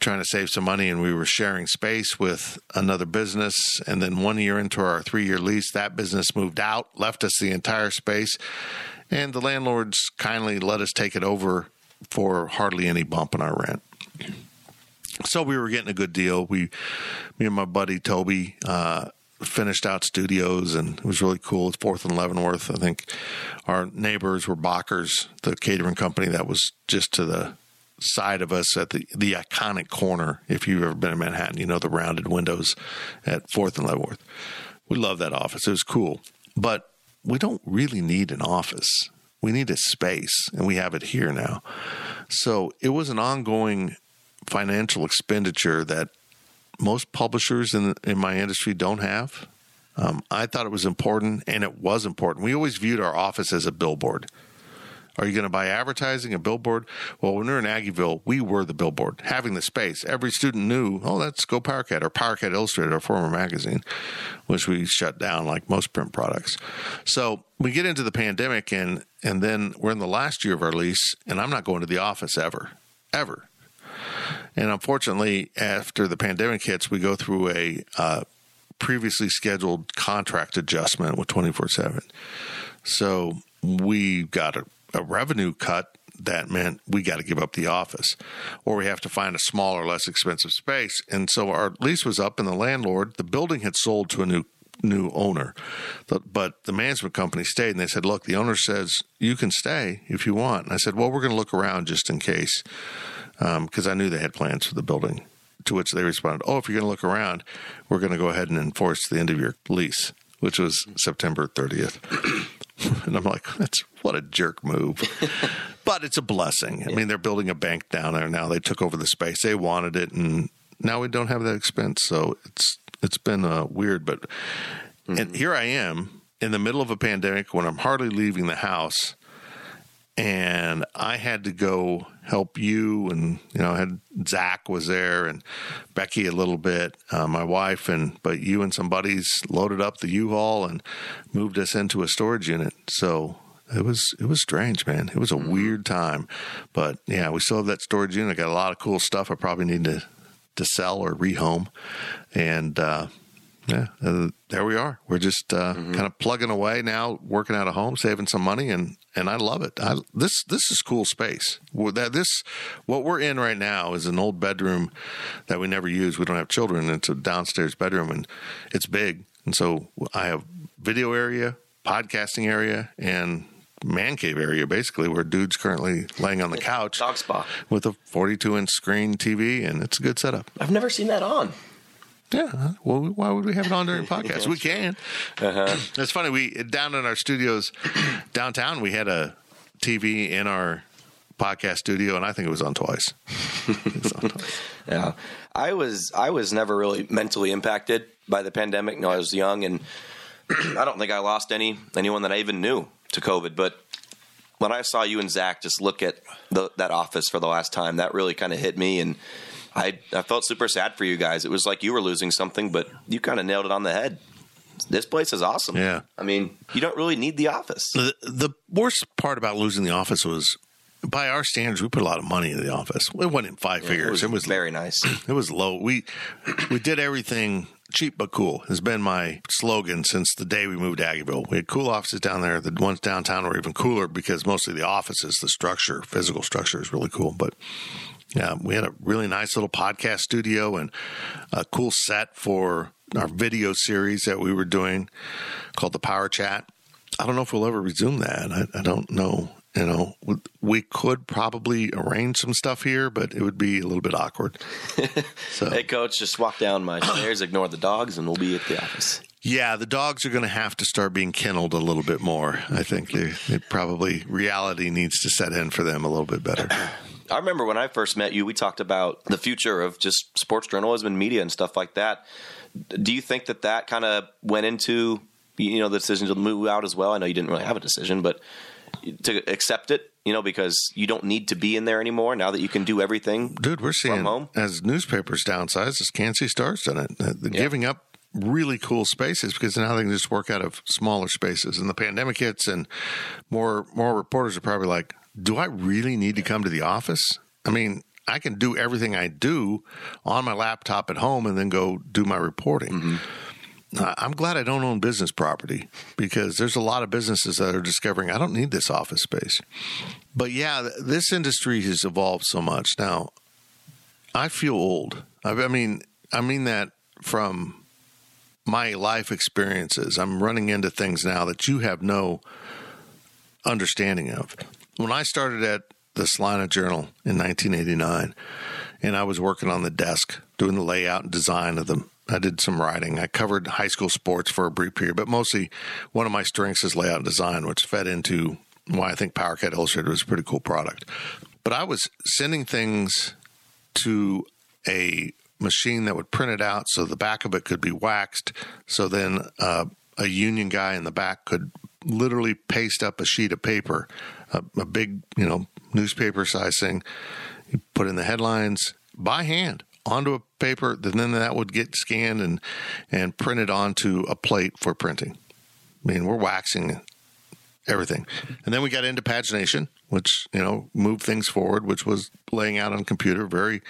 trying to save some money, and we were sharing space with another business. And then one year into our three year lease, that business moved out, left us the entire space, and the landlords kindly let us take it over for hardly any bump in our rent. So we were getting a good deal. We, me and my buddy Toby, uh, finished out studios, and it was really cool. It's Fourth and Leavenworth. I think our neighbors were Bachers, the catering company that was just to the side of us at the the iconic corner. If you've ever been in Manhattan, you know the rounded windows at Fourth and Leavenworth. We love that office. It was cool, but we don't really need an office. We need a space, and we have it here now. So it was an ongoing financial expenditure that most publishers in in my industry don't have. Um, I thought it was important, and it was important. We always viewed our office as a billboard. Are you going to buy advertising, a billboard? Well, when we were in Aggieville, we were the billboard, having the space. Every student knew, oh, that's Go Powercat or Powercat Illustrated, our former magazine, which we shut down like most print products. So we get into the pandemic, and and then we're in the last year of our lease, and I'm not going to the office ever, ever. And unfortunately, after the pandemic hits, we go through a uh, previously scheduled contract adjustment with 24 7. So we got a, a revenue cut that meant we got to give up the office or we have to find a smaller, less expensive space. And so our lease was up, and the landlord, the building had sold to a new new owner. But, the management company stayed and they said, Look, the owner says you can stay if you want. And I said, Well, we're going to look around just in case um, because I knew they had plans for the building. To which they responded, "Oh, if you're going to look around, we're going to go ahead and enforce the end of your lease, which was September 30th." and I'm like, "That's what a jerk move." but it's a blessing. I mean, they're building a bank down there now. They took over the space. They wanted it, and now we don't have that expense. So it's it's been uh, weird, but and here I am in the middle of a pandemic when I'm hardly leaving the house and I had to go help you, and you know, I had Zach was there and Becky a little bit, uh, my wife, and but you and some buddies loaded up the U-Haul and moved us into a storage unit. So it was it was strange, man. It was a weird time, but yeah, we still have that storage unit. I got a lot of cool stuff. I probably need to to sell or rehome, and. uh yeah, uh, there we are. We're just uh, kind of plugging away now, working out of home, saving some money, and and I love it. I, this this is cool space. That this what we're in right now is an old bedroom that we never use. We don't have children. It's a downstairs bedroom, and it's big. And so I have video area, podcasting area, and man cave area, basically where dude's currently laying on the couch Dog spa. with a 42 inch screen TV, and it's a good setup. I've never seen that on. Yeah. Well, why would we have it on during podcasts? we can. Uh-huh. It's funny. We down in our studios downtown, we had a TV in our podcast studio, and I think it was on twice. Was on twice. Yeah, I was I was never really mentally impacted by the pandemic. No, I was young, and I don't think I lost any anyone that I even knew to COVID. But when I saw you and Zach just look at the, that office for the last time, that really kind of hit me, and I I felt super sad for you guys. It was like you were losing something, but you kind of nailed it on the head. this place is awesome. Yeah. I mean, you don't really need the office. The, the worst part about losing the office was, by our standards, we put a lot of money in the office. It wasn't in five figures. It was, very nice. It was low. We we did everything cheap but cool. Has been my slogan since the day we moved to Aggieville. We had cool offices down there. The ones downtown were even cooler because mostly the offices, the structure, physical structure is really cool. But yeah, we had a really nice little podcast studio and a cool set for our video series that we were doing called the Power Chat. I don't know if we'll ever resume that. I, I don't know. You know, we could probably arrange some stuff here, but it would be a little bit awkward. So, hey, coach, just walk down my stairs, ignore the dogs, and we'll be at the office. Yeah, the dogs are going to have to start being kenneled a little bit more. I think they, they probably reality needs to set in for them a little bit better. I remember when I first met you, we talked about the future of just sports journalism and media and stuff like that. Do you think that that kind of went into you know the decision to move out as well? I know you didn't really have a decision, but to accept it, you know, because you don't need to be in there anymore now that you can do everything. Dude, we're seeing home. as newspapers downsize, as Kansas Star's done it, the yeah. giving up really cool spaces because now they can just work out of smaller spaces. And the pandemic hits, and more more reporters are probably like, "Do I really need to come to the office?" I mean, I can do everything I do on my laptop at home and then go do my reporting. Mm-hmm. I'm glad I don't own business property because there's a lot of businesses that are discovering I don't need this office space. But yeah, this industry has evolved so much. Now, I feel old. I mean, I mean that from my life experiences. I'm running into things now that you have no understanding of. When I started at the Salina Journal in 1989, and I was working on the desk doing the layout and design of them. I did some writing. I covered high school sports for a brief period, but mostly one of my strengths is layout and design, which fed into why I think PowerCat Illustrated was a pretty cool product. But I was sending things to a machine that would print it out so the back of it could be waxed. So then uh, a union guy in the back could literally paste up a sheet of paper, a, a big, you know, newspaper size thing, put in the headlines by hand onto a paper, then that would get scanned and and printed onto a plate for printing. I mean, we're waxing everything, and then we got into pagination, which you know moved things forward, which was laying out on computer, very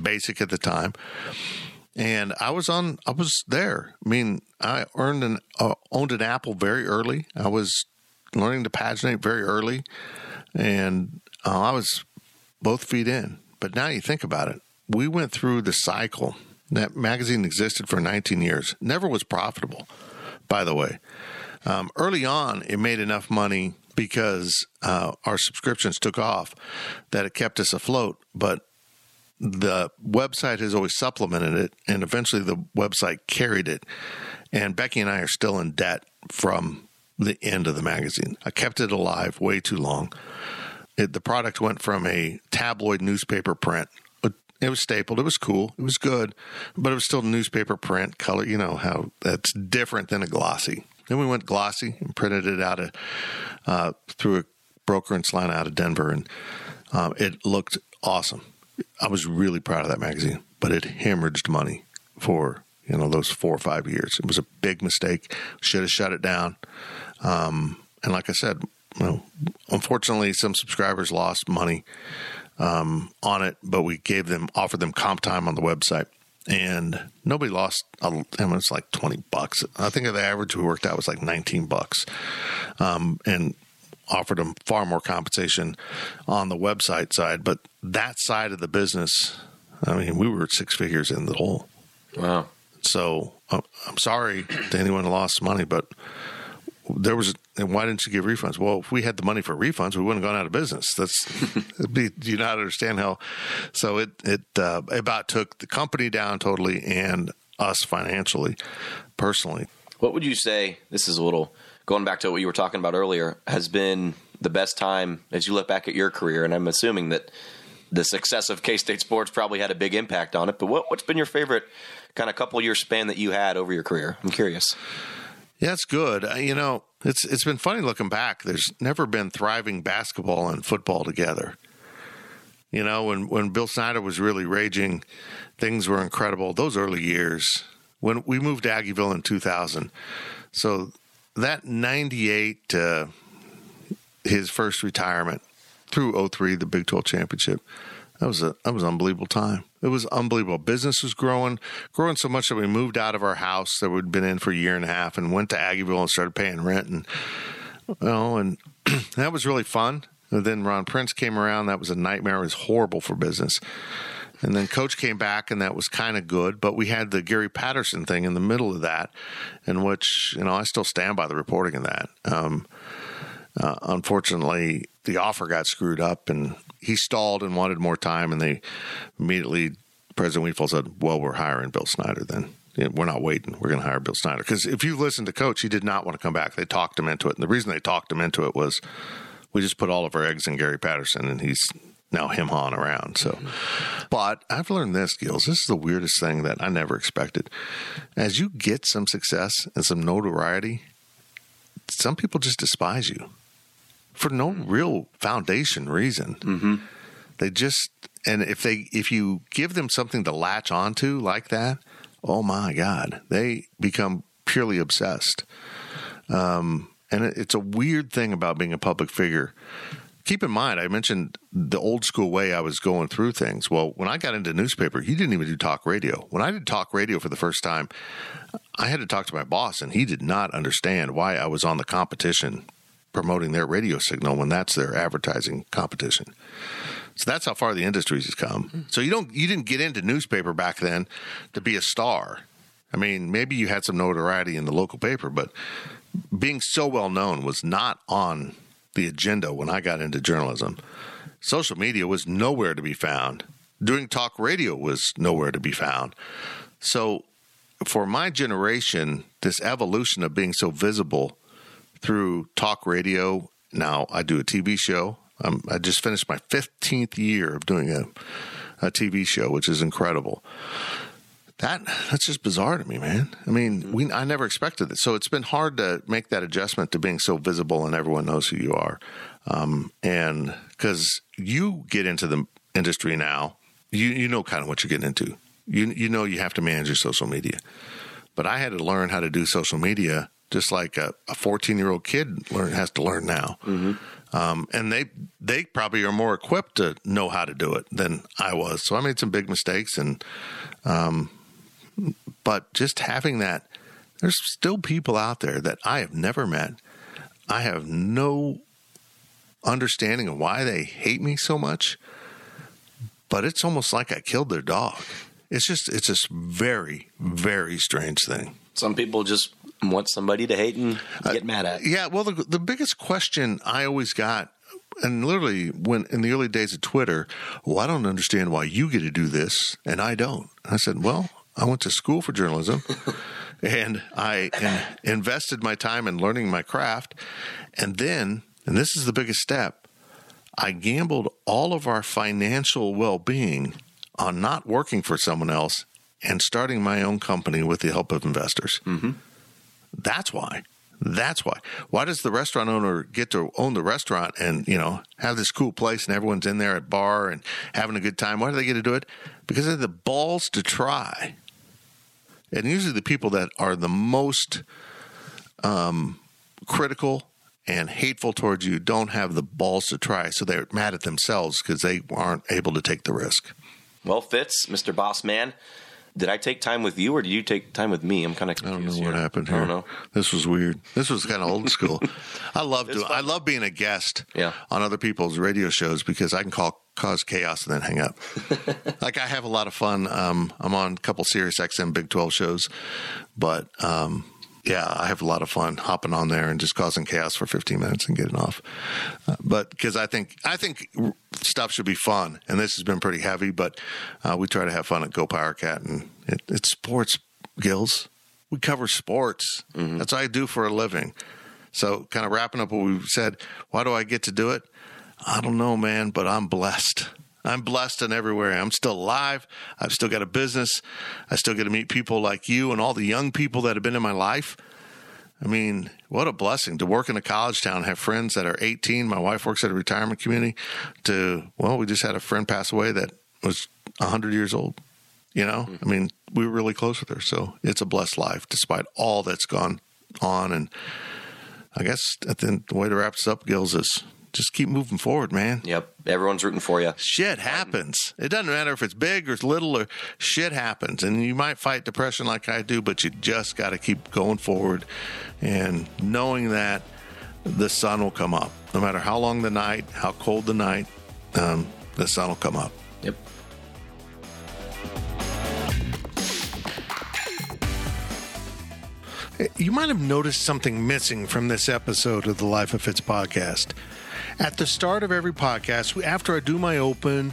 basic at the time. And I was on, I was there. I mean, I earned an uh, owned an Apple very early. I was learning to paginate very early, and uh, I was both feet in. But now you think about it, we went through the cycle. That magazine existed for 19 years, never was profitable, by the way. Um, early on, it made enough money because uh, our subscriptions took off that it kept us afloat. But the website has always supplemented it, and eventually the website carried it. And Becky and I are still in debt from the end of the magazine. I kept it alive way too long. It, the product went from a tabloid newspaper print it was stapled. It was cool. It was good, but it was still newspaper print color. You know how that's different than a glossy. Then we went glossy and printed it out of, uh, through a broker in Salina out of Denver, and um, it looked awesome. I was really proud of that magazine, but it hemorrhaged money for you know those four or five years. It was a big mistake. Should have shut it down. Um, and like I said, you know, unfortunately, some subscribers lost money um, on it, but we gave them offered them comp time on the website, and nobody lost. A, I mean, it's like twenty bucks. I think the average we worked out was like nineteen bucks, um, and offered them far more compensation on the website side. But that side of the business, I mean, we were six figures in the hole. Wow. So uh, I'm sorry to anyone who lost money, but there was and why didn't you give refunds? Well if we had the money for refunds we wouldn't have gone out of business. That's be, do you not understand how so it it uh, about took the company down totally and us financially personally. What would you say this is a little going back to what you were talking about earlier has been the best time as you look back at your career? And i'm assuming that the success of k-state sports probably had a big impact on it but what, what's been your favorite kind of couple year span that you had over your career? I'm curious yeah, it's good. You know, it's it's been funny looking back. There's never been thriving basketball and football together. You know, when when Bill Snyder was really raging, things were incredible. Those early years when we moved to Aggieville in 2000. So that 98 to his first retirement through 03, the Big 12 championship, that was a that was an unbelievable time. It was unbelievable. Business was growing, growing so much that we moved out of our house that we'd been in for a year and a half and went to Aggieville and started paying rent and know, and that was really fun. And then Ron Prince came around. That was a nightmare. It was horrible for business. And then coach came back and that was kind of good, but we had the Gary Patterson thing in the middle of that, in which, you know, I still stand by the reporting of that. Um, uh, unfortunately, the offer got screwed up and he stalled and wanted more time. And they immediately, President Wefald said, well, we're hiring Bill Snyder then. we're not waiting. We're going to hire Bill Snyder. Because if you listen to coach, he did not want to come back. They talked him into it. And the reason they talked him into it was we just put all of our eggs in Gary Patterson and he's now him hawing around. So, mm-hmm. but I've learned this, Gills. This is the weirdest thing that I never expected. As you get some success and some notoriety, some people just despise you for no real foundation reason. Mm-hmm. They just and if they if you give them something to latch onto like that, oh my god, they become purely obsessed. Um, and it, it's a weird thing about being a public figure keep in mind, I mentioned the old school way I was going through things. Well, when I got into newspaper, he didn't even do talk radio. When I did talk radio for the first time, I had to talk to my boss, and he did not understand why I was on the competition promoting their radio signal when that's their advertising competition. So that's how far the industry has come. Hmm. So you don't you didn't get into newspaper back then to be a star. I mean, maybe you had some notoriety in the local paper, but being so well known was not on the agenda when I got into journalism. Social media was nowhere to be found. Doing talk radio was nowhere to be found. So, for my generation, this evolution of being so visible through talk radio, now I do a TV show. Um, I just finished my 15th year of doing a, a TV show, which is incredible that that's just bizarre to me, man. I mean, we I never expected it, so it's been hard to make that adjustment to being so visible and everyone knows who you are. Um, and because you get into the industry now, you you know kind of what you're getting into. You you know you have to manage your social media, but I had to learn how to do social media just like a 14 year old kid learn has to learn now. Mm-hmm. Um, and they they probably are more equipped to know how to do it than I was. So I made some big mistakes, and um, but just having that, there's still people out there that I have never met. I have no understanding of why they hate me so much, but it's almost like I killed their dog. It's just, it's just very, very strange thing. Some people just want somebody to hate and get uh, mad at. Yeah, well, the, the biggest question I always got and literally when in the early days of Twitter, well, I don't understand why you get to do this and I don't. I said, well, I went to school for journalism and I in, invested my time in learning my craft. And then, and this is the biggest step, I gambled all of our financial well being on not working for someone else and starting my own company with the help of investors. Mm-hmm. That's why. That's why. Why does the restaurant owner get to own the restaurant and, you know, have this cool place and everyone's in there at bar and having a good time? Why do they get to do it? Because they have the balls to try and usually the people that are the most um, critical and hateful towards you don't have the balls to try, so they're mad at themselves because they aren't able to take the risk. Well, Fitz, Mr. Boss Man, did I take time with you or did you take time with me? I'm kind of I don't know here. what happened here. I don't know. This was weird. This was kind of old school. I love doing, I love being a guest yeah. on other people's radio shows because I can call cause chaos and then hang up. like I have a lot of fun. Um, I'm on a couple Sirius XM Big 12 shows, but um, yeah, I have a lot of fun hopping on there and just causing chaos for 15 minutes and getting off. Uh, but because I think I think stuff should be fun, and this has been pretty heavy, but uh, we try to have fun at Go Power Cat, and it, it's sports, Gills. We cover sports. Mm-hmm. That's what I do for a living. So, kind of wrapping up what we said, why do I get to do it? I don't know, man, but I'm blessed. I'm blessed in everywhere. I'm still alive. I've still got a business. I still get to meet people like you and all the young people that have been in my life. I mean, what a blessing to work in a college town, have friends that are 18. My wife works at a retirement community. To, well, we just had a friend pass away that was 100 years old. You know, mm-hmm. I mean, we were really close with her. So it's a blessed life despite all that's gone on. And I guess at the, the way to wrap this up, Gills, is just keep moving forward, man. Yep. Everyone's rooting for you. Shit happens. It doesn't matter if it's big or it's little or shit happens. And you might fight depression like I do, but you just got to keep going forward and knowing that the sun will come up. No matter how long the night, how cold the night, um, the sun will come up. Yep. You might have noticed something missing from this episode of the Life of Fitz podcast. At the start of every podcast, after I do my open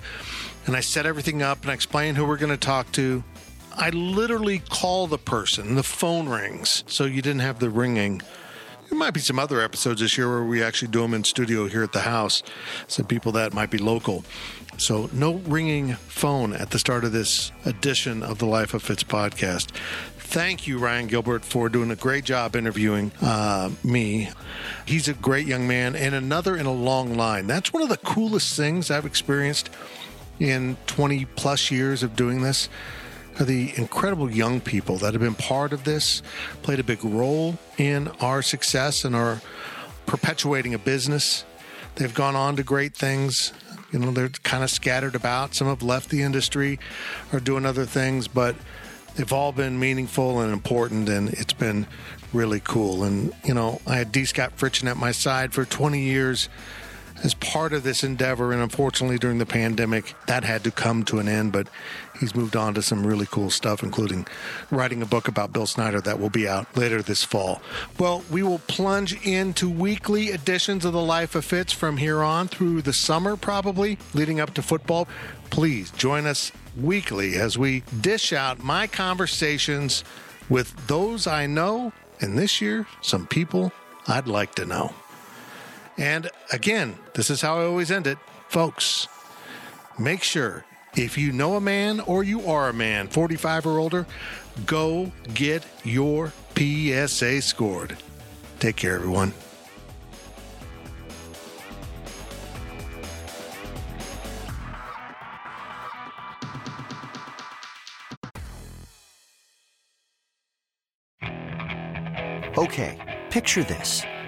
and I set everything up and I explain who we're going to talk to, I literally call the person. The phone rings, so you didn't have the ringing. There might be some other episodes this year where we actually do them in studio here at the house. Some people that might be local. So, no ringing phone at the start of this edition of the Life of Fitz podcast. Thank you, Ryan Gilbert, for doing a great job interviewing uh, me. He's a great young man and another in a long line. That's one of the coolest things I've experienced in 20 plus years of doing this the incredible young people that have been part of this, played a big role in our success and are perpetuating a business. They've gone on to great things. You know, they're kind of scattered about. Some have left the industry or doing other things, but they've all been meaningful and important, and it's been really cool. And, you know, I had D. Scott Fritchen at my side for 20 years as part of this endeavor. And unfortunately, during the pandemic, that had to come to an end. But he's moved on to some really cool stuff, including writing a book about Bill Snyder that will be out later this fall. Well, we will plunge into weekly editions of The Life of Fitz from here on through the summer, probably leading up to football. Please join us weekly as we dish out my conversations with those I know, and this year, some people I'd like to know. And again, this is how I always end it. Folks, make sure if you know a man or you are a man, 45 or older, go get your PSA scored. Take care, everyone. Okay, picture this.